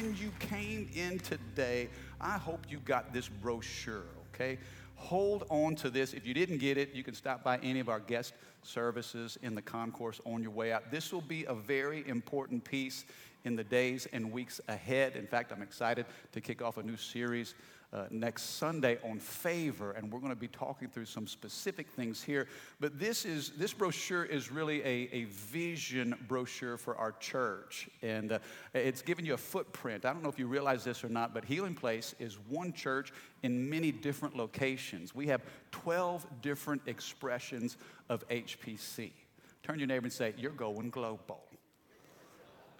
When you came in today, I hope you got this brochure, okay? Hold on to this. If you didn't get it, you can stop by any of our guest services in the concourse on your way out. This will be a very important piece in the days and weeks ahead. In fact, I'm excited to kick off a new series uh, next Sunday on favor, and we're going to be talking through some specific things here. But this is this brochure is really a, a vision brochure for our church, and uh, it's giving you a footprint. I don't know if you realize this or not, but Healing Place is one church in many different locations. We have 12 different expressions of HPC. Turn your neighbor and say, "You're going global."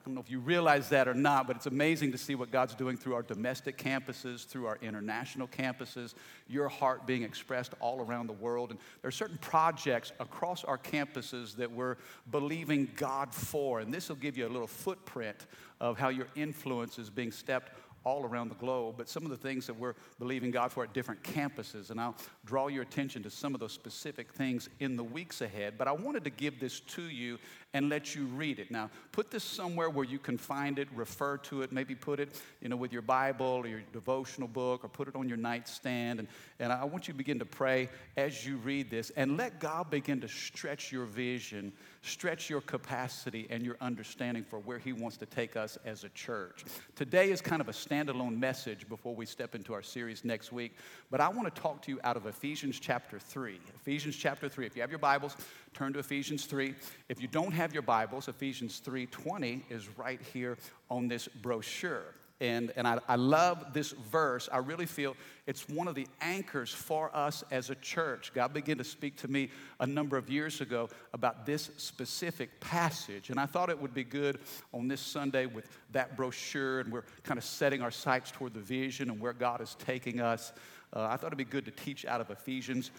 I don't know if you realize that or not, but it's amazing to see what God's doing through our domestic campuses, through our international campuses, your heart being expressed all around the world. And there are certain projects across our campuses that we're believing God for. And this will give you a little footprint of how your influence is being stepped all around the globe, but some of the things that we're believing God for at different campuses. And I'll draw your attention to some of those specific things in the weeks ahead. But I wanted to give this to you and let you read it. Now, put this somewhere where you can find it, refer to it, maybe put it, you know, with your Bible or your devotional book or put it on your nightstand. And, and I want you to begin to pray as you read this and let God begin to stretch your vision, stretch your capacity and your understanding for where He wants to take us as a church. Today is kind of a standalone message before we step into our series next week, but I want to talk to you out of Ephesians chapter 3. Ephesians chapter 3. If you have your Bibles, turn to Ephesians 3. If you don't have your Bibles, Ephesians 3:20 is right here on this brochure. And, and I, I love this verse. I really feel it's one of the anchors for us as a church. God began to speak to me a number of years ago about this specific passage. And I thought it would be good on this Sunday with that brochure, and we're kind of setting our sights toward the vision and where God is taking us. Uh, I thought it'd be good to teach out of Ephesians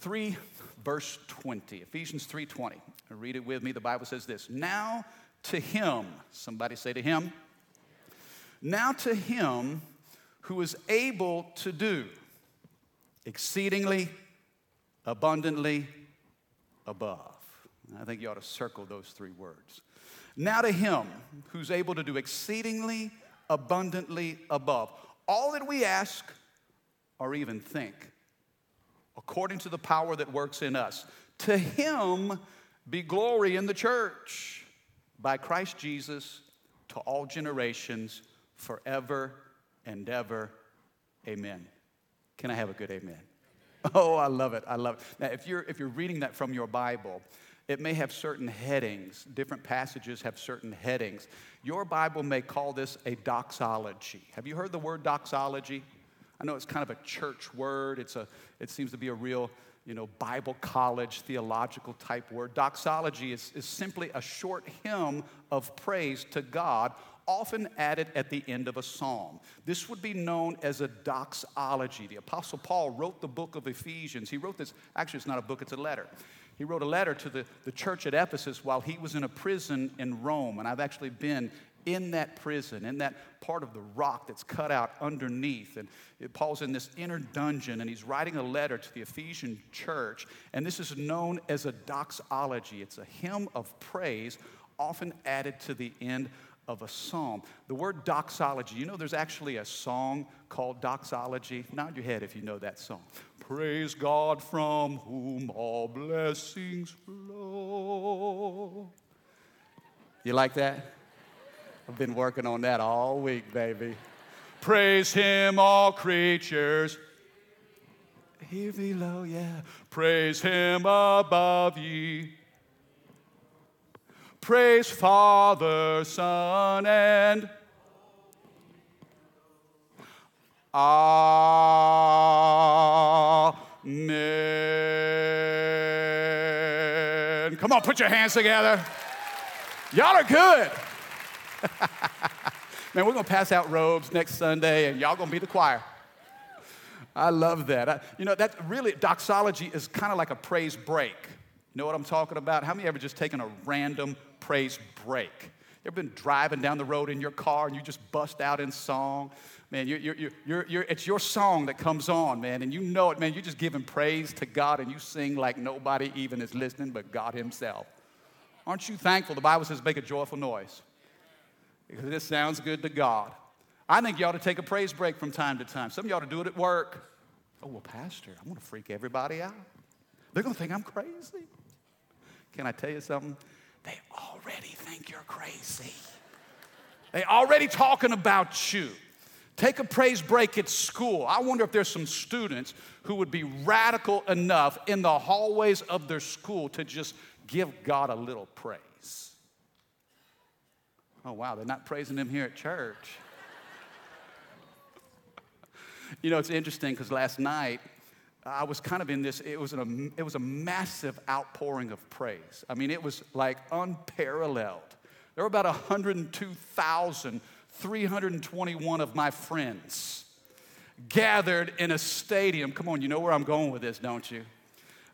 3 verse 20 ephesians 3.20 read it with me the bible says this now to him somebody say to him now to him who is able to do exceedingly abundantly above i think you ought to circle those three words now to him who's able to do exceedingly abundantly above all that we ask or even think according to the power that works in us. To him be glory in the church by Christ Jesus to all generations forever and ever. Amen. Can I have a good amen? Oh, I love it. I love it. Now, if you're, if you're reading that from your Bible, it may have certain headings. Different passages have certain headings. Your Bible may call this a doxology. Have you heard the word doxology? I know it's kind of a church word. It's a, it seems to be a real, you know, Bible college theological type word. Doxology is, is simply a short hymn of praise to God, often added at the end of a psalm. This would be known as a doxology. The Apostle Paul wrote the book of Ephesians. He wrote this, actually, it's not a book, it's a letter. He wrote a letter to the, the church at Ephesus while he was in a prison in Rome. And I've actually been in that prison, in that part of the rock that's cut out underneath. And Paul's in this inner dungeon and he's writing a letter to the Ephesian church. And this is known as a doxology. It's a hymn of praise, often added to the end of a psalm. The word doxology, you know, there's actually a song called Doxology. Nod your head if you know that song. Praise God from whom all blessings flow. You like that? I've been working on that all week, baby. Praise him, all creatures. Here below, yeah. Praise him above ye. Praise Father, Son, and Amen. Come on, put your hands together. Y'all are good. Man, we're going to pass out robes next Sunday, and y'all going to be the choir. I love that. I, you know, that really, doxology is kind of like a praise break. You know what I'm talking about? How many ever just taken a random praise break? You ever been driving down the road in your car and you just bust out in song? Man, you're, you're, you're, you're, it's your song that comes on, man, and you know it, man. You're just giving praise to God and you sing like nobody even is listening but God Himself. Aren't you thankful? The Bible says make a joyful noise because this sounds good to God. I think you ought to take a praise break from time to time. Some of you ought to do it at work. Oh, well, Pastor, I'm going to freak everybody out. They're going to think I'm crazy. Can I tell you something? They already think you're crazy. They already talking about you. Take a praise break at school. I wonder if there's some students who would be radical enough in the hallways of their school to just give God a little praise. Oh, wow, they're not praising Him here at church. You know, it's interesting because last night I was kind of in this, it was, an, it was a massive outpouring of praise. I mean, it was like unparalleled. There were about 102,321 of my friends gathered in a stadium. Come on, you know where I'm going with this, don't you?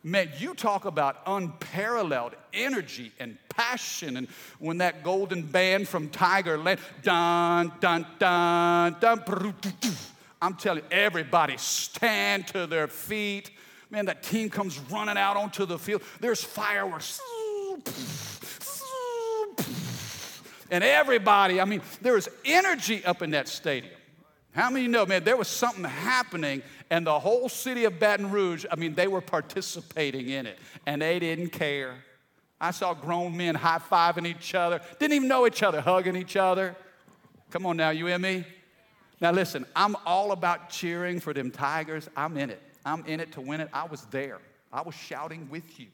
Man, you talk about unparalleled energy and passion. And when that golden band from Tiger land, dun, dun, dun, dun, I'm telling you, everybody stand to their feet. Man, that team comes running out onto the field. There's fireworks. And everybody, I mean, there was energy up in that stadium. How many know, man, there was something happening, and the whole city of Baton Rouge, I mean, they were participating in it, and they didn't care. I saw grown men high fiving each other, didn't even know each other, hugging each other. Come on now, you and me? Now, listen, I'm all about cheering for them Tigers. I'm in it. I'm in it to win it. I was there, I was shouting with you.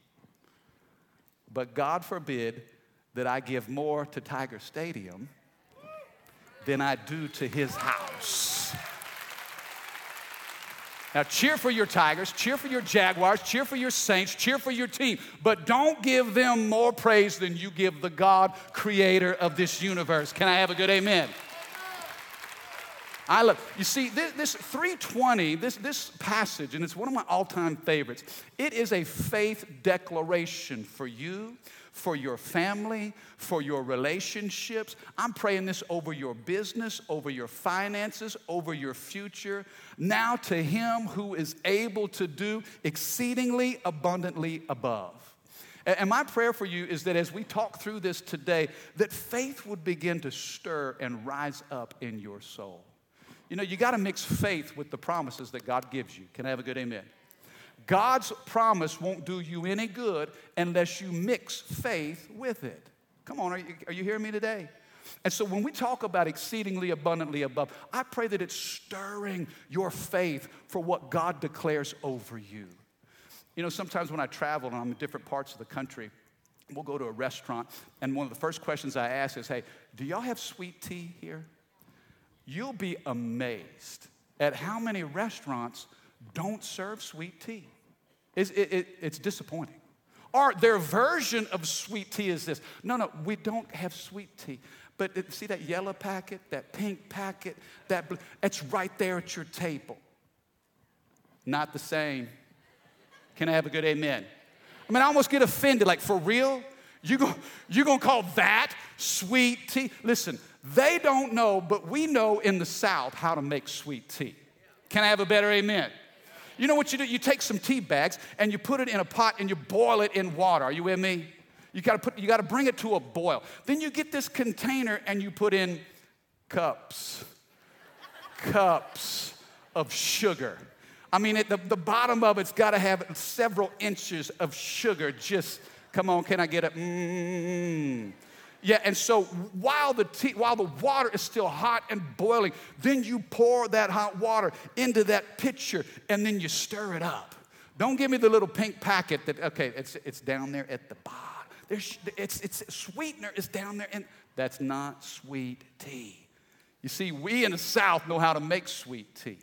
But God forbid that I give more to Tiger Stadium than I do to his house. Now, cheer for your Tigers, cheer for your Jaguars, cheer for your Saints, cheer for your team, but don't give them more praise than you give the God creator of this universe. Can I have a good amen? I love, you see, this, this 320, this, this passage, and it's one of my all time favorites, it is a faith declaration for you, for your family, for your relationships. I'm praying this over your business, over your finances, over your future. Now to Him who is able to do exceedingly abundantly above. And my prayer for you is that as we talk through this today, that faith would begin to stir and rise up in your soul. You know, you got to mix faith with the promises that God gives you. Can I have a good amen? God's promise won't do you any good unless you mix faith with it. Come on, are you, are you hearing me today? And so when we talk about exceedingly abundantly above, I pray that it's stirring your faith for what God declares over you. You know, sometimes when I travel and I'm in different parts of the country, we'll go to a restaurant, and one of the first questions I ask is, Hey, do y'all have sweet tea here? You'll be amazed at how many restaurants don't serve sweet tea. It's, it, it, it's disappointing. Or their version of sweet tea is this no, no, we don't have sweet tea. But it, see that yellow packet, that pink packet, that it's right there at your table. Not the same. Can I have a good amen? I mean, I almost get offended. Like, for real? You go, you gonna call that sweet tea? Listen, they don't know, but we know in the South how to make sweet tea. Can I have a better amen? You know what you do? You take some tea bags and you put it in a pot and you boil it in water. Are you with me? You gotta put you gotta bring it to a boil. Then you get this container and you put in cups, cups of sugar. I mean, at the, the bottom of it's got to have several inches of sugar. Just come on, can I get it? Mmm. Yeah, and so while the tea, while the water is still hot and boiling, then you pour that hot water into that pitcher and then you stir it up. Don't give me the little pink packet that okay, it's it's down there at the bottom. There's it's it's sweetener is down there and that's not sweet tea. You see, we in the South know how to make sweet tea.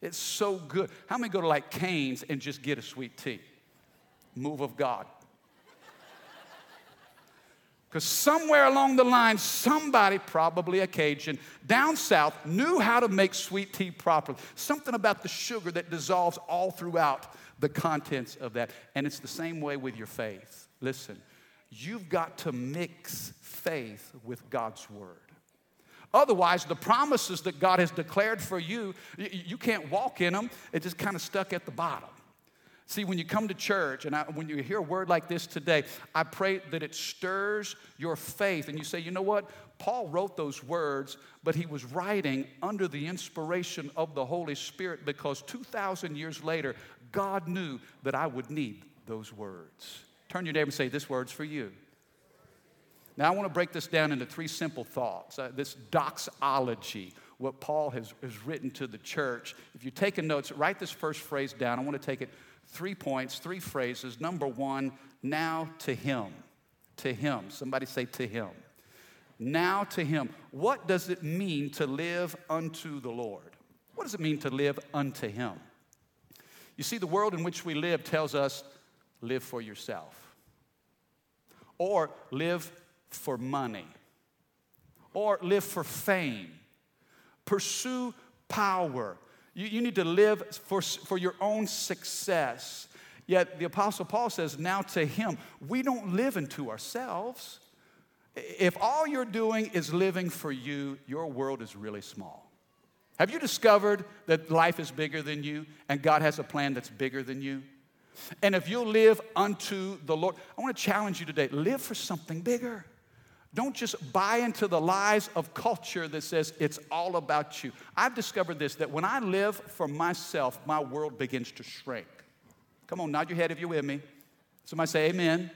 It's so good. How many go to like Cane's and just get a sweet tea? Move of God. Because somewhere along the line, somebody, probably a Cajun, down south, knew how to make sweet tea properly. Something about the sugar that dissolves all throughout the contents of that. And it's the same way with your faith. Listen, you've got to mix faith with God's word. Otherwise, the promises that God has declared for you, you can't walk in them. It's just kind of stuck at the bottom. See, when you come to church and I, when you hear a word like this today, I pray that it stirs your faith and you say, you know what? Paul wrote those words, but he was writing under the inspiration of the Holy Spirit because 2,000 years later, God knew that I would need those words. Turn your neighbor and say, This word's for you. Now, I want to break this down into three simple thoughts. Uh, this doxology, what Paul has, has written to the church. If you're taking notes, write this first phrase down. I want to take it three points, three phrases. Number one, now to him. To him. Somebody say to him. Now to him. What does it mean to live unto the Lord? What does it mean to live unto him? You see, the world in which we live tells us live for yourself, or live for money, or live for fame, pursue power, you, you need to live for, for your own success. Yet the Apostle Paul says, now to him, we don't live into ourselves. If all you're doing is living for you, your world is really small. Have you discovered that life is bigger than you and God has a plan that's bigger than you? And if you'll live unto the Lord, I want to challenge you today live for something bigger. Don't just buy into the lies of culture that says it's all about you. I've discovered this that when I live for myself, my world begins to shrink. Come on, nod your head if you're with me. Somebody say amen.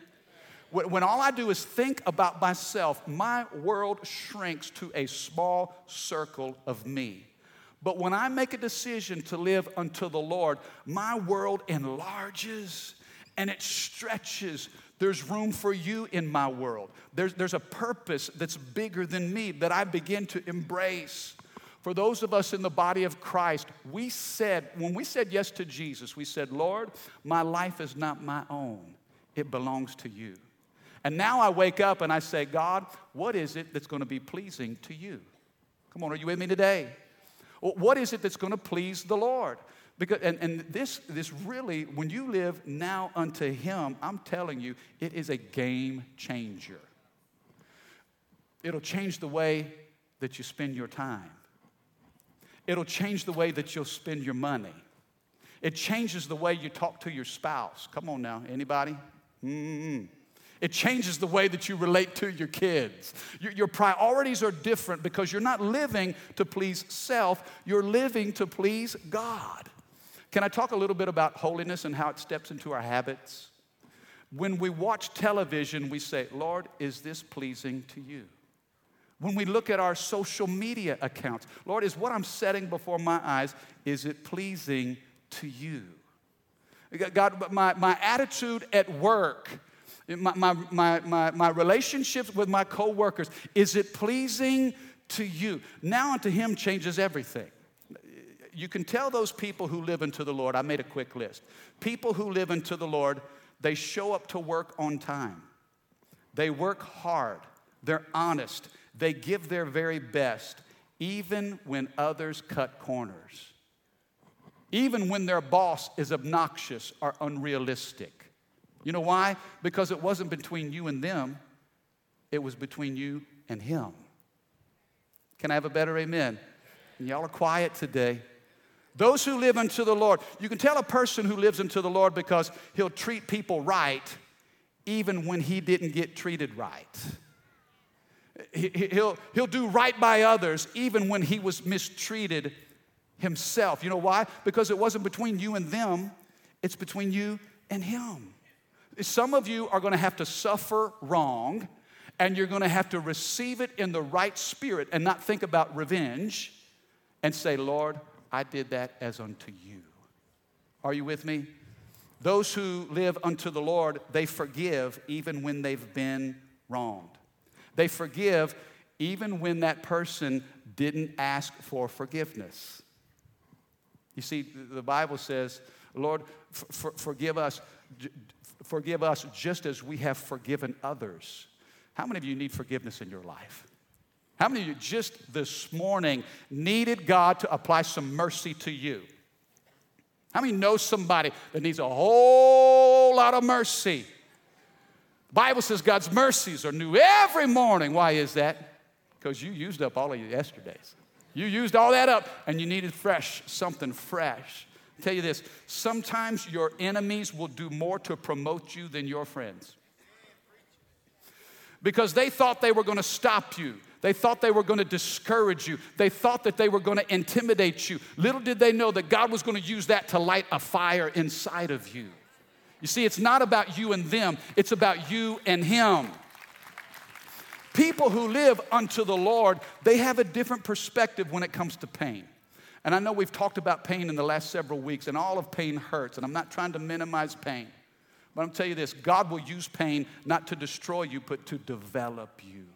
When all I do is think about myself, my world shrinks to a small circle of me. But when I make a decision to live unto the Lord, my world enlarges and it stretches there's room for you in my world. There's, there's a purpose that's bigger than me that I begin to embrace. For those of us in the body of Christ, we said, when we said yes to Jesus, we said, Lord, my life is not my own, it belongs to you. And now I wake up and I say, God, what is it that's going to be pleasing to you? Come on, are you with me today? What is it that's going to please the Lord? Because, and, and this, this really, when you live now unto Him, I'm telling you, it is a game changer. It'll change the way that you spend your time. It'll change the way that you'll spend your money. It changes the way you talk to your spouse. Come on now, anybody? Mm-hmm. It changes the way that you relate to your kids. Your, your, priorities are different because you're not living to please self, you're living to please God. Can I talk a little bit about holiness and how it steps into our habits? When we watch television, we say, Lord, is this pleasing to you? When we look at our social media accounts, Lord, is what I'm setting before my eyes, is it pleasing to you? God, my, my attitude at work, my, my, my, my, my relationships with my coworkers, is it pleasing to you? Now unto him changes everything you can tell those people who live into the Lord, I made a quick list. People who live into the Lord, they show up to work on time. They work hard. They're honest. They give their very best, even when others cut corners. Even when their boss is obnoxious or unrealistic. You know why? Because it wasn't between you and them, it was between you and him. Can I have a better amen? And y'all are quiet today. Those who live unto the Lord. You can tell a person who lives unto the Lord because he'll treat people right even when he didn't get treated right. He'll, he'll do right by others even when he was mistreated himself. You know why? Because it wasn't between you and them, it's between you and him. Some of you are going to have to suffer wrong and you're going to have to receive it in the right spirit and not think about revenge and say, Lord, I did that as unto you. Are you with me? Those who live unto the Lord, they forgive even when they've been wronged. They forgive even when that person didn't ask for forgiveness. You see, the Bible says, Lord, forgive us, forgive us just as we have forgiven others. How many of you need forgiveness in your life? How many of you just this morning needed God to apply some mercy to you? How many know somebody that needs a whole lot of mercy? The Bible says God's mercies are new every morning. Why is that? Because you used up all of your yesterdays. You used all that up and you needed fresh, something fresh. I'll tell you this sometimes your enemies will do more to promote you than your friends. Because they thought they were going to stop you. They thought they were going to discourage you. They thought that they were going to intimidate you. Little did they know that God was going to use that to light a fire inside of you. You see, it's not about you and them, it's about you and Him. People who live unto the Lord, they have a different perspective when it comes to pain. And I know we've talked about pain in the last several weeks, and all of pain hurts, and I'm not trying to minimize pain. But I'm telling you this God will use pain not to destroy you, but to develop you.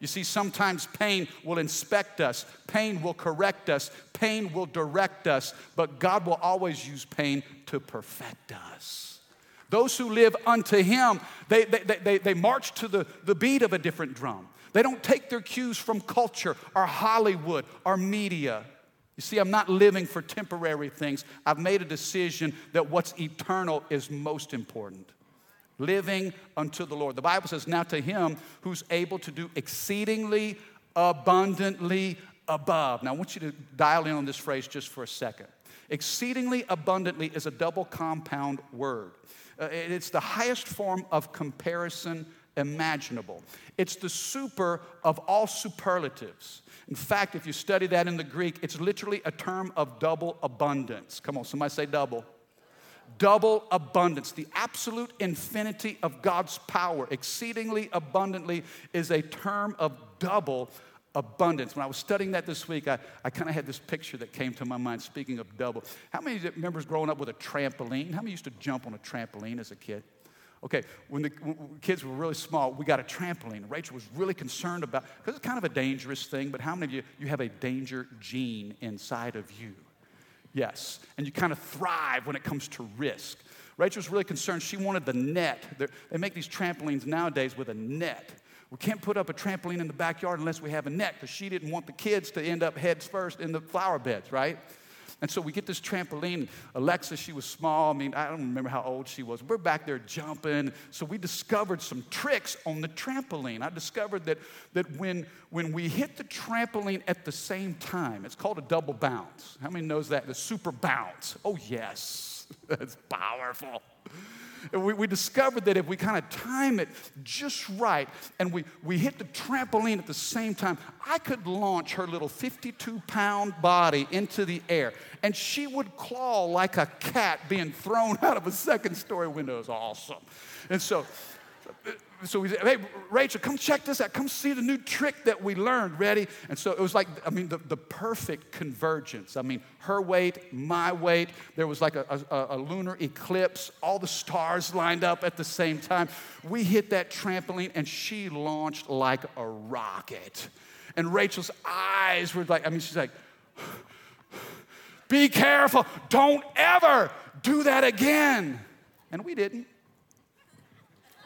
You see, sometimes pain will inspect us, pain will correct us, pain will direct us, but God will always use pain to perfect us. Those who live unto Him, they, they, they, they march to the, the beat of a different drum. They don't take their cues from culture or Hollywood or media. You see, I'm not living for temporary things. I've made a decision that what's eternal is most important living unto the Lord. The Bible says, Now to him who's able to do exceedingly abundantly above. Now I want you to dial in on this phrase just for a second. Exceedingly abundantly is a double compound word. Uh, it's the highest form of comparison imaginable. It's the super of all superlatives. In fact, if you study that in the Greek, it's literally a term of double abundance. Come on, somebody say double double abundance. The absolute infinity of God's power, exceedingly abundantly, is a term of double abundance. When I was studying that this week, I, I kind of had this picture that came to my mind, speaking of double. How many members growing up with a trampoline? How many used to jump on a trampoline as a kid? Okay, when the when kids were really small, we got a trampoline. Rachel was really concerned about, because it's kind of a dangerous thing, but how many of you, you have a danger gene inside of you? Yes. And you kind of thrive when it comes to risk. Rachel was really concerned. She wanted the net. They're, they make these trampolines nowadays with a net. We can't put up a trampoline in the backyard unless we have a net because she didn't want the kids to end up heads first in the flower beds, right? And so we get this trampoline. Alexa, she was small. I mean, I don't remember how old she was. We're back there jumping. So we discovered some tricks on the trampoline. I discovered that, that when, when we hit the trampoline at the same time, it's called a double bounce. How many knows that? The super bounce. Oh, yes. That's powerful we, we discovered that if we kind of time it just right and we, we hit the trampoline at the same time, I could launch her little 52 pound body into the air and she would claw like a cat being thrown out of a second story window. It was awesome. And so so we said, hey, Rachel, come check this out. Come see the new trick that we learned. Ready? And so it was like, I mean, the, the perfect convergence. I mean, her weight, my weight. There was like a, a, a lunar eclipse. All the stars lined up at the same time. We hit that trampoline and she launched like a rocket. And Rachel's eyes were like, I mean, she's like, be careful. Don't ever do that again. And we didn't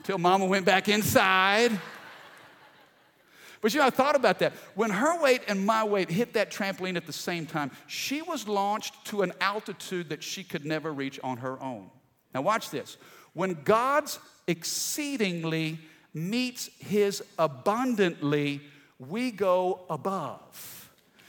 till mama went back inside. But you know, I thought about that. When her weight and my weight hit that trampoline at the same time, she was launched to an altitude that she could never reach on her own. Now, watch this. When God's exceedingly meets his abundantly, we go above.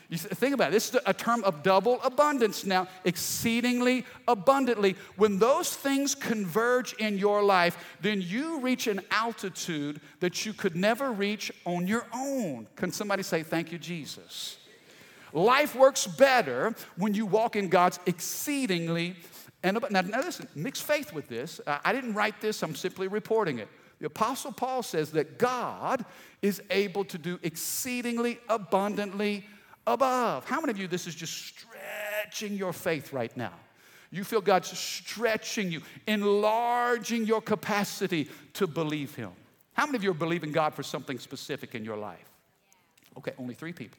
You think about it. This is a term of double abundance now, exceedingly abundantly. When those things converge in your life, then you reach an altitude that you could never reach on your own. Can somebody say, Thank you, Jesus? Life works better when you walk in God's exceedingly and now, now listen, mix faith with this. I didn't write this, I'm simply reporting it. The Apostle Paul says that God is able to do exceedingly abundantly above. How many of you, this is just stretching your faith right now? You feel God's stretching you, enlarging your capacity to believe Him. How many of you are believing God for something specific in your life? Okay, only three people.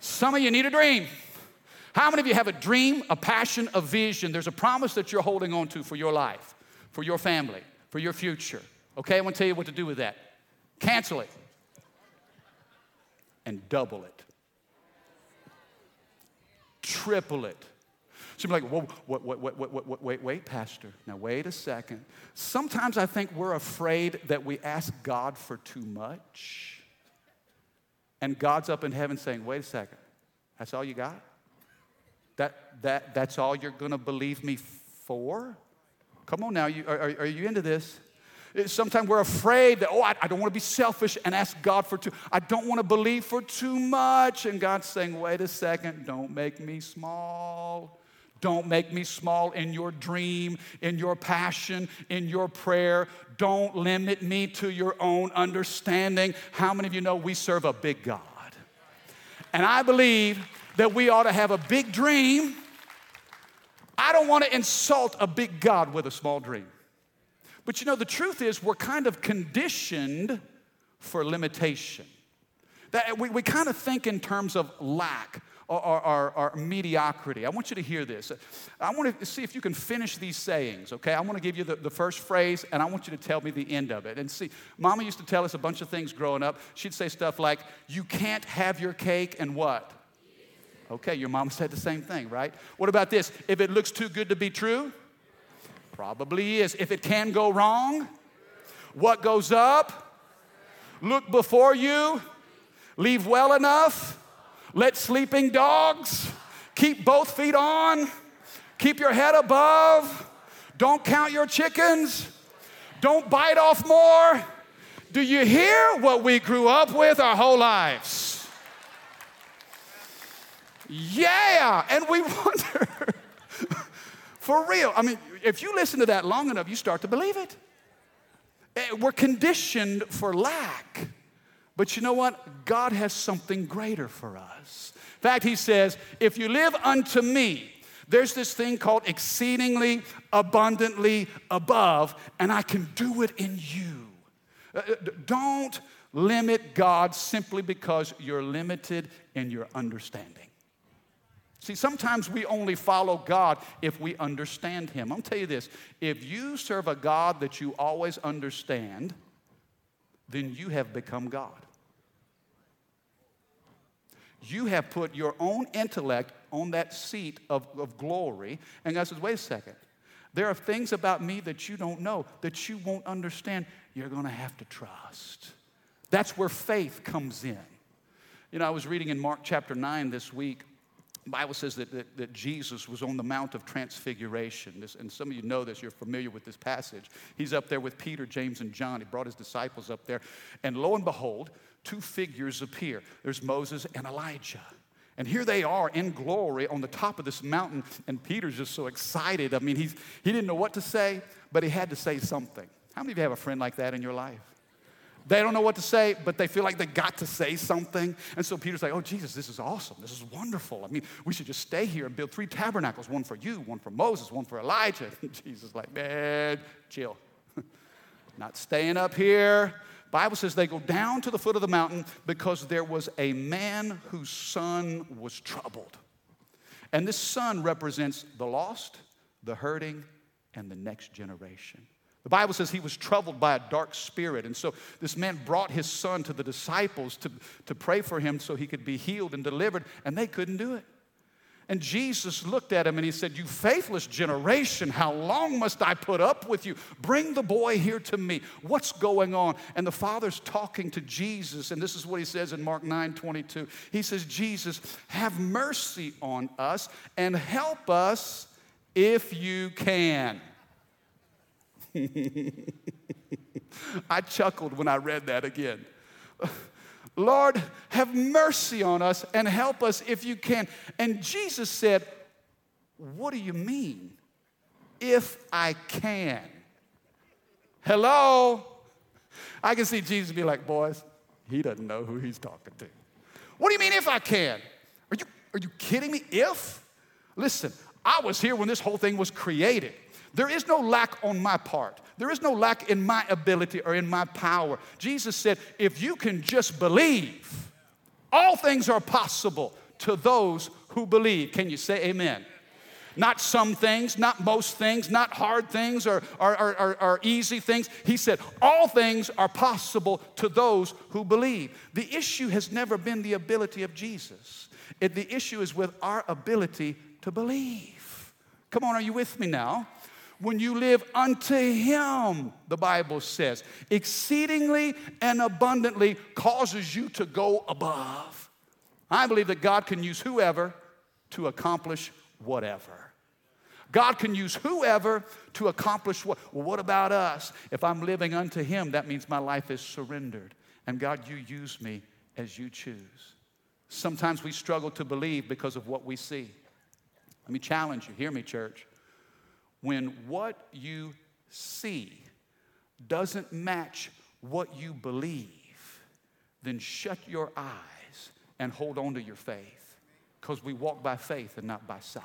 Some of you need a dream. How many of you have a dream, a passion, a vision? There's a promise that you're holding on to for your life, for your family, for your future. Okay, I want to tell you what to do with that. Cancel it and double it, triple it. So you're like, whoa, wait, wait, wait, wait, wait, wait, Pastor. Now, wait a second. Sometimes I think we're afraid that we ask God for too much. And God's up in heaven saying, wait a second, that's all you got? That, that, that's all you're going to believe me for? Come on now, you, are, are you into this? Sometimes we're afraid that, oh, I, I don't want to be selfish and ask God for too. I don't want to believe for too much. And God's saying, wait a second, don't make me small. Don't make me small in your dream, in your passion, in your prayer. Don't limit me to your own understanding. How many of you know we serve a big God? And I believe that we ought to have a big dream. I don't want to insult a big God with a small dream. But you know, the truth is, we're kind of conditioned for limitation. That we, we kind of think in terms of lack or, or, or, mediocrity. I want you to hear this. I want to see if you can finish these sayings, okay? I want to give you the, the first phrase and I want you to tell me the end of it. And see, Mama used to tell us a bunch of things growing up. She'd say stuff like, You can't have your cake and what? Okay, your mom said the same thing, right? What about this? If it looks too good to be true, probably is. If it can go wrong, what goes up? Look before you, leave well enough let sleeping dogs keep both feet on, keep your head above, don't count your chickens, don't bite off more. Do you hear what we grew up with our whole lives? Yeah, and we wonder, for real. I mean, if you listen to that long enough, you start to believe it. Eh, we're conditioned for lack. But you know what? God has something greater for us. In fact, He says, if you live unto me, there's this thing called exceedingly abundantly above, and I can do it in you. Uh, uh, don't limit God simply because you're limited in your understanding. See, sometimes we only follow God if we understand Him. I'll tell you this if you serve a God that you always understand, then you have become God. You have put your own intellect on that seat of, of glory. And God says, wait a second. There are things about me that you don't know, that you won't understand. You're going to have to trust. That's where faith comes in. You know, I was reading in Mark chapter 9 this week. Bible says that, that, that, Jesus was on the Mount of Transfiguration. This, and some of you know this, you're familiar with this passage. He's up there with Peter, James, and John. He brought his disciples up there. And lo and behold, two figures appear there's Moses and Elijah. And here they are in glory on the top of this mountain. And Peter's just so excited. I mean, he's, he didn't know what to say, but he had to say something. How many of you have a friend like that in your life? They don't know what to say, but they feel like they got to say something. And so Peter's like, Oh, Jesus, this is awesome. This is wonderful. I mean, we should just stay here and build three tabernacles one for you, one for Moses, one for Elijah. And Jesus, like, Man, chill. Not staying up here. Bible says they go down to the foot of the mountain because there was a man whose son was troubled. And this son represents the lost, the hurting, and the next generation. The Bible says he was troubled by a dark spirit. And so this man brought his son to the disciples to, to pray for him so he could be healed and delivered, and they couldn't do it. And Jesus looked at him and he said, You faithless generation, how long must I put up with you? Bring the boy here to me. What's going on? And the father's talking to Jesus, and this is what he says in Mark 9 22. He says, Jesus, have mercy on us and help us if you can. I chuckled when I read that again. Lord, have mercy on us and help us if you can. And Jesus said, What do you mean? If I can. Hello? I can see Jesus be like, Boys, he doesn't know who he's talking to. What do you mean if I can? Are you, are you kidding me? If? Listen, I was here when this whole thing was created. There is no lack on my part. There is no lack in my ability or in my power. Jesus said, if you can just believe, all things are possible to those who believe. Can you say amen? Not some things, not most things, not hard things or, or, or, or, easy things. He said, All things are possible to those who believe. The issue has never been the ability of Jesus, it, the issue is with our ability to believe. Come on, are you with me now? When you live unto Him, the Bible says, exceedingly and abundantly causes you to go above. I believe that God can use whoever to accomplish whatever. God can use whoever to accomplish what. Well, what about us? If I'm living unto Him, that means my life is surrendered. And God, you use me as you choose. Sometimes we struggle to believe because of what we see. Let me challenge you. Hear me, church. When what you see doesn't match what you believe, then shut your eyes and hold on to your faith because we walk by faith and not by sight.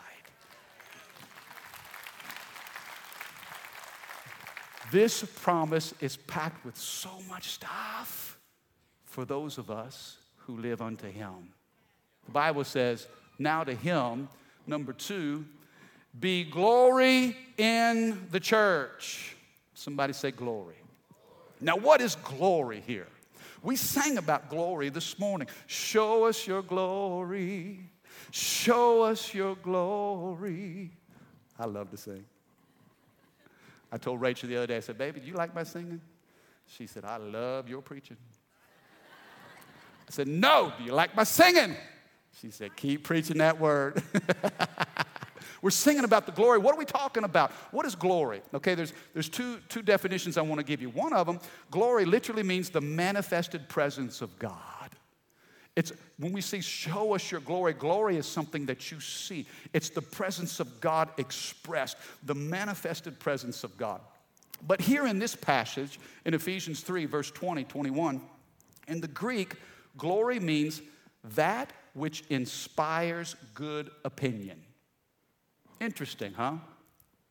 This promise is packed with so much stuff for those of us who live unto Him. The Bible says, Now to Him, number two, be glory in the church. Somebody say glory. Now, what is glory here? We sang about glory this morning. Show us your glory. Show us your glory. I love to sing. I told Rachel the other day, I said, Baby, do you like my singing? She said, I love your preaching. I said, No, do you like my singing? She said, Keep preaching that word. We're singing about the glory. What are we talking about? What is glory? Okay, there's, there's two, two definitions I want to give you. One of them, glory literally means the manifested presence of God. It's when we say, show us your glory, glory is something that you see. It's the presence of God expressed, the manifested presence of God. But here in this passage, in Ephesians 3, verse 20, 21, in the Greek, glory means that which inspires good opinion. Interesting, huh?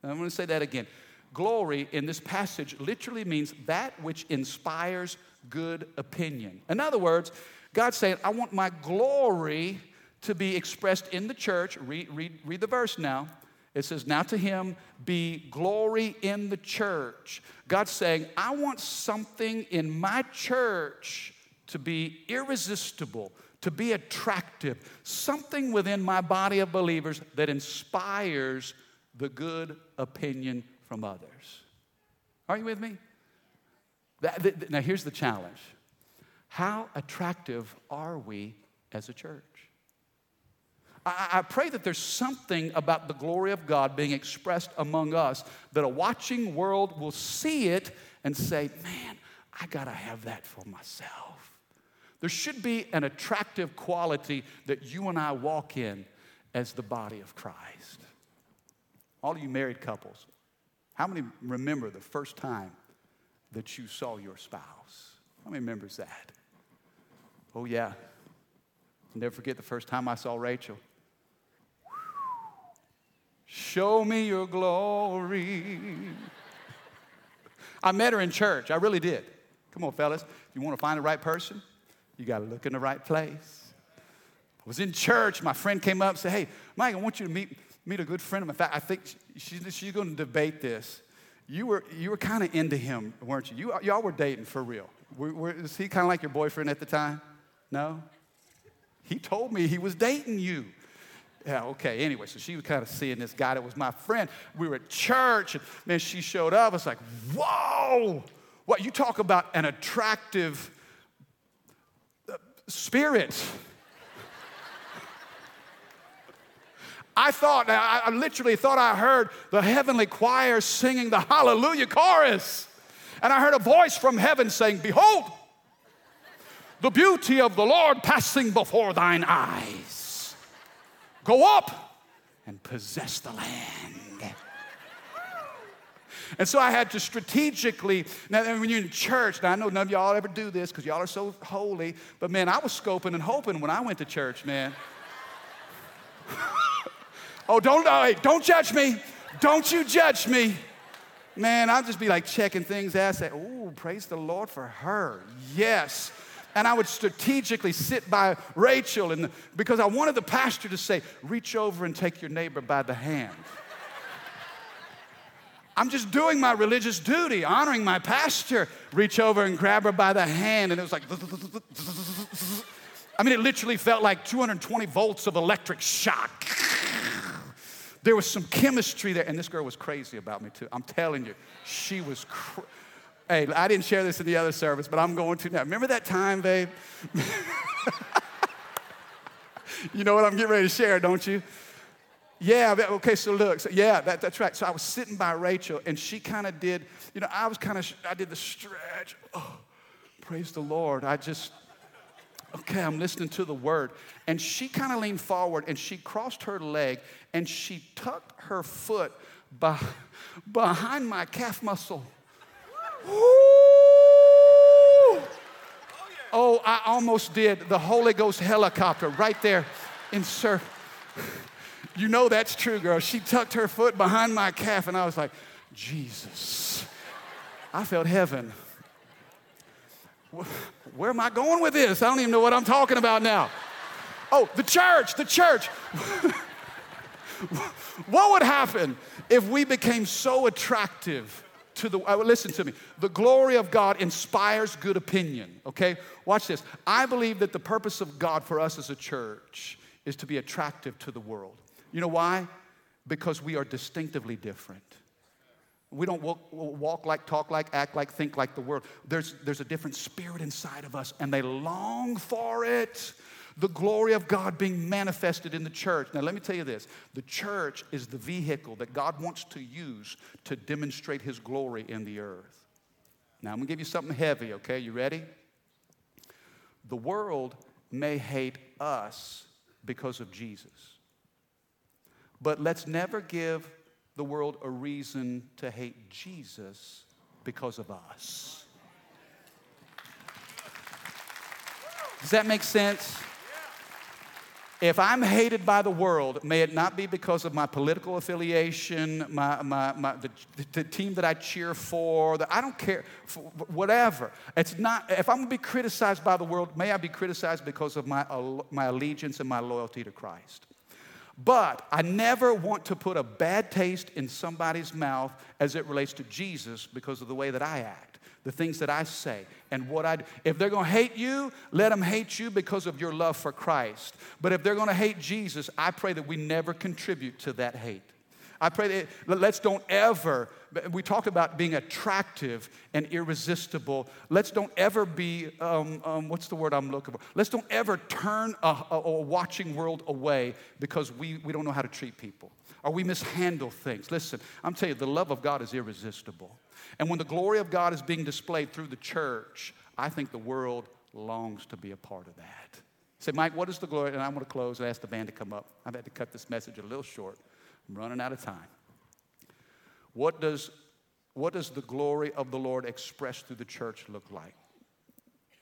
I'm going to say that again. Glory in this passage literally means that which inspires good opinion. In other words, God's saying, I want my glory to be expressed in the church. Read, read, read the verse now. It says, Now to him be glory in the church. God's saying, I want something in my church to be irresistible, to be attractive, something within my body of believers that inspires the good opinion from others. Are you with me? That, that, now, here's the challenge how attractive are we as a church? I, I pray that there's something about the glory of God being expressed among us that a watching world will see it and say, man, I gotta have that for myself. There should be an attractive quality that you and I walk in as the body of Christ. All you married couples, how many remember the first time that you saw your spouse? How many remembers that? Oh, yeah. I'll never forget the first time I saw Rachel. Show me your glory. I met her in church. I really did. Come on, fellas. If you want to find the right person, you got to look in the right place. I was in church. My friend came up and said, Hey, Mike, I want you to meet, meet a good friend of mine. In fact, I think she, she's going to debate this. You were, you were kind of into him, weren't you? you? Y'all were dating for real. Were, were, was he kind of like your boyfriend at the time? No? He told me he was dating you. Yeah, okay. Anyway, so she was kind of seeing this guy that was my friend. We were at church, and then she showed up. I was like, whoa! What, you talk about an attractive spirit. I thought, I literally thought I heard the heavenly choir singing the hallelujah chorus. And I heard a voice from heaven saying, Behold, the beauty of the Lord passing before thine eyes. Go up and possess the land. And so I had to strategically, now when you're in church, now I know none of y'all ever do this because y'all are so holy, but man, I was scoping and hoping when I went to church, man. oh, don't, oh, don't judge me. Don't you judge me. Man, I'll just be like checking things out, say, oh, praise the Lord for her. Yes. and I would strategically sit by Rachel and because I wanted the pastor to say, reach over and take your neighbor by the hand. I'm just doing my religious duty, honoring my pastor. Reach over and grab her by the hand, and it was like, I mean, it literally felt like 220 volts of electric shock. There was some chemistry there, and this girl was crazy about me too. I'm telling you, she was. Hey, I didn't share this in the other service, but I'm going to now. Remember that time, babe? you know what I'm getting ready to share, don't you? Yeah, okay, so look, so yeah, that, that's right. So I was sitting by Rachel, and she kind of did, you know, I was kind of, I did the stretch. Oh, praise the Lord. I just, okay, I'm listening to the word. And she kind of leaned forward and she crossed her leg and she tucked her foot by, behind my calf muscle. Oh, I almost did the Holy Ghost helicopter right there in Sir. You know that's true, girl. She tucked her foot behind my calf, and I was like, Jesus. I felt heaven. Where am I going with this? I don't even know what I'm talking about now. Oh, the church, the church. what would happen if we became so attractive to the, uh, listen to me, the glory of God inspires good opinion, okay? Watch this. I believe that the purpose of God for us as a church is to be attractive to the world. You know why? Because we are distinctively different. We don't walk, walk, like, talk like, act like, think like the world. There's, there's a different spirit inside of us, and they long for it. The glory of God being manifested in the church. Now, let me tell you this the church is the vehicle that God wants to use to demonstrate His glory in the earth. Now, I'm gonna give you something heavy, okay? You ready? The world may hate us because of Jesus. But let's never give the world a reason to hate Jesus because of us. Does that make sense? If I'm hated by the world, may it not be because of my political affiliation, my, my, my, the, the team that I cheer for, the, I don't care, whatever. It's not, if I'm gonna be criticized by the world, may I be criticized because of my, my allegiance and my loyalty to Christ. But I never want to put a bad taste in somebody's mouth as it relates to Jesus because of the way that I act, the things that I say, and what I do. If they're going to hate you, let them hate you because of your love for Christ. But if they're going to hate Jesus, I pray that we never contribute to that hate. I pray that let's don't ever, we talked about being attractive and irresistible. Let's don't ever be, um, um, what's the word I'm looking for? Let's don't ever turn a, a, a watching world away because we, we don't know how to treat people or we mishandle things. Listen, I'm telling you, the love of God is irresistible. And when the glory of God is being displayed through the church, I think the world longs to be a part of that. Say, Mike, what is the glory? And I'm going to close and ask the band to come up. I've had to cut this message a little short. I'm running out of time. What does, what does the glory of the Lord expressed through the church look like?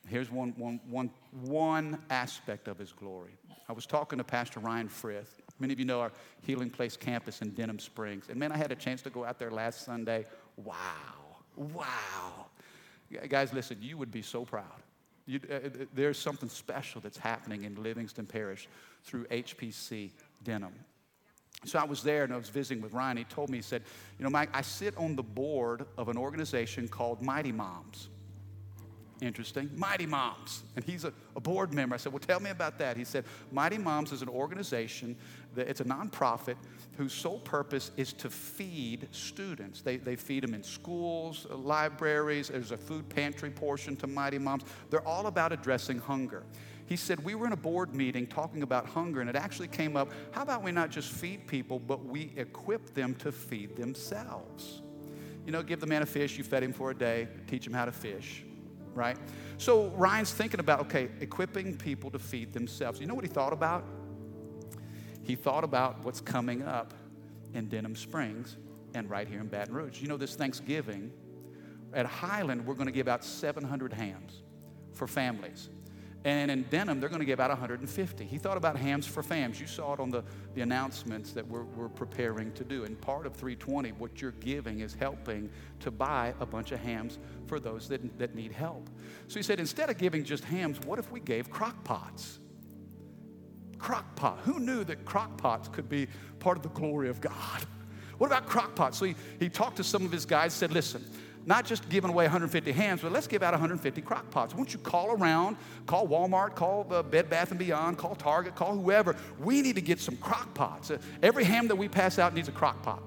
Here's one, one, one, one aspect of his glory. I was talking to Pastor Ryan Frith. Many of you know our Healing Place campus in Denham Springs. And man, I had a chance to go out there last Sunday. Wow. Wow. Guys, listen, you would be so proud. You, uh, uh, there's something special that's happening in Livingston Parish through HPC Denham. So I was there and I was visiting with Ryan. He told me, he said, You know, Mike, I sit on the board of an organization called Mighty Moms. Interesting. Mighty Moms. And he's a, a, board member. I said, Well, tell me about that. He said, Mighty Moms is an organization, that, it's a nonprofit whose sole purpose is to feed students. They, they feed them in schools, uh, libraries. There's a food pantry portion to Mighty Moms. They're all about addressing hunger. He said, We were in a board meeting talking about hunger, and it actually came up how about we not just feed people, but we equip them to feed themselves? You know, give the man a fish, you fed him for a day, teach him how to fish, right? So Ryan's thinking about, okay, equipping people to feed themselves. You know what he thought about? He thought about what's coming up in Denham Springs and right here in Baton Rouge. You know, this Thanksgiving, at Highland, we're going to give out 700 hams for families. And in Denham, they're going to give out 150. He thought about hams for fams. You saw it on the, the announcements that we're, we're preparing to do. And part of 320, what you're giving is helping to buy a bunch of hams for those that, that need help. So he said, instead of giving just hams, what if we gave crock pots? Crock pot. Who knew that crock pots could be part of the glory of God? What about crock pots? So he, he talked to some of his guys, said, listen, not just giving away 150 hams, but let's give out 150 crock pots. Won't you call around, call Walmart, call uh, Bed Bath & Beyond, call Target, call whoever. We need to get some crock pots. Uh, every ham that we pass out needs a crock pot.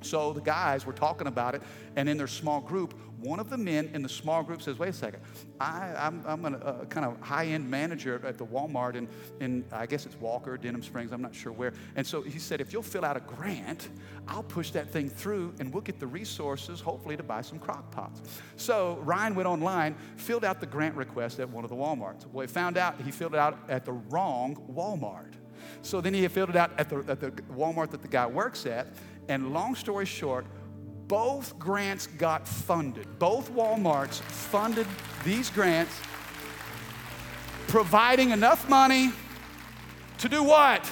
So the guys were talking about it, and in their small group, one of the men in the small group says, Wait a second, I, I'm, I'm a, a uh, kind of high end manager at the Walmart in, in, I guess it's Walker, Denham Springs, I'm not sure where. And so he said, If you'll fill out a grant, I'll push that thing through and we'll get the resources, hopefully, to buy some crock pots. So Ryan went online, filled out the grant request at one of the Walmarts. Well, he found out he filled it out at the wrong Walmart. So then he filled it out at the, at the Walmart that the guy works at. And long story short, both grants got funded. Both Walmarts funded these grants, providing enough money to do what?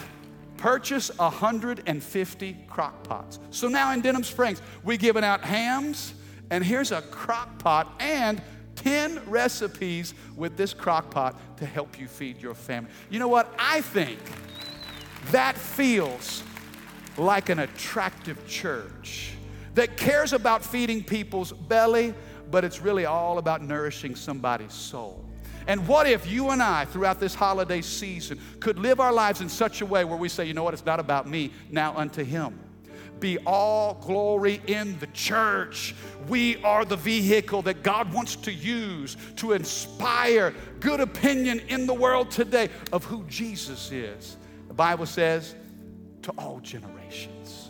Purchase 150 crock pots. So now in Denham Springs, we're giving out hams, and here's a crock pot and 10 recipes with this crock pot to help you feed your family. You know what? I think that feels like an attractive church that cares about feeding people's belly, but it's really all about nourishing somebody's soul. And what if you and I, throughout this holiday season, could live our lives in such a way where we say, you know what, it's not about me, now unto Him. Be all glory in the church. We are the vehicle that God wants to use to inspire good opinion in the world today of who Jesus is. The Bible says, to all generations.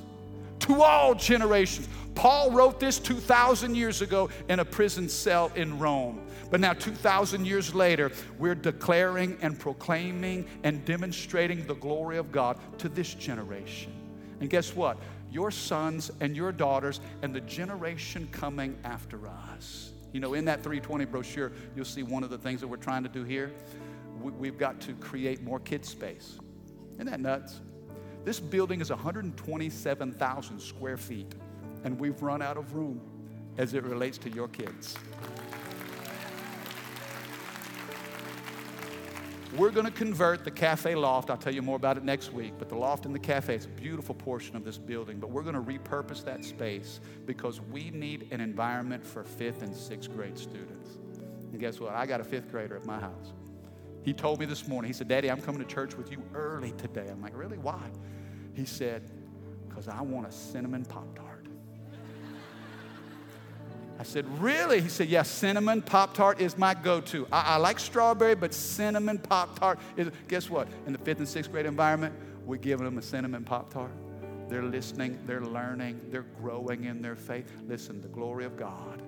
To all generations. Paul wrote this 2,000 years ago in a prison cell in Rome. But now, 2,000 years later, we're declaring and proclaiming and demonstrating the glory of God to this generation. And guess what? Your sons and your daughters and the generation coming after us. You know, in that 320 brochure, you'll see one of the things that we're trying to do here. We've got to create more kid space. Isn't that nuts? This building is 127,000 square feet, and we've run out of room as it relates to your kids. We're going to convert the cafe loft. I'll tell you more about it next week. But the loft and the cafe is a beautiful portion of this building. But we're going to repurpose that space because we need an environment for fifth and sixth grade students. And guess what? I got a fifth grader at my house. He told me this morning, he said, Daddy, I'm coming to church with you early today. I'm like, Really? Why? He said, Because I want a cinnamon Pop Tart. I said, Really? He said, Yes, yeah, cinnamon Pop Tart is my go to. I, I, like strawberry, but cinnamon Pop Tart is. Guess what? In the fifth and sixth grade environment, we're giving them a cinnamon Pop Tart. They're listening, they're learning, they're growing in their faith. Listen, the glory of God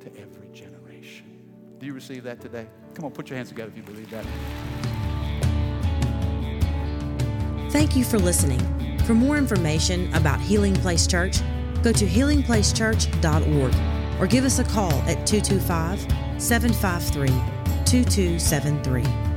to every generation. Do you receive that today? Come on, put your hands together if you believe that. Thank you for listening. For more information about Healing Place Church, go to healingplacechurch.org or give us a call at 225 753 2273.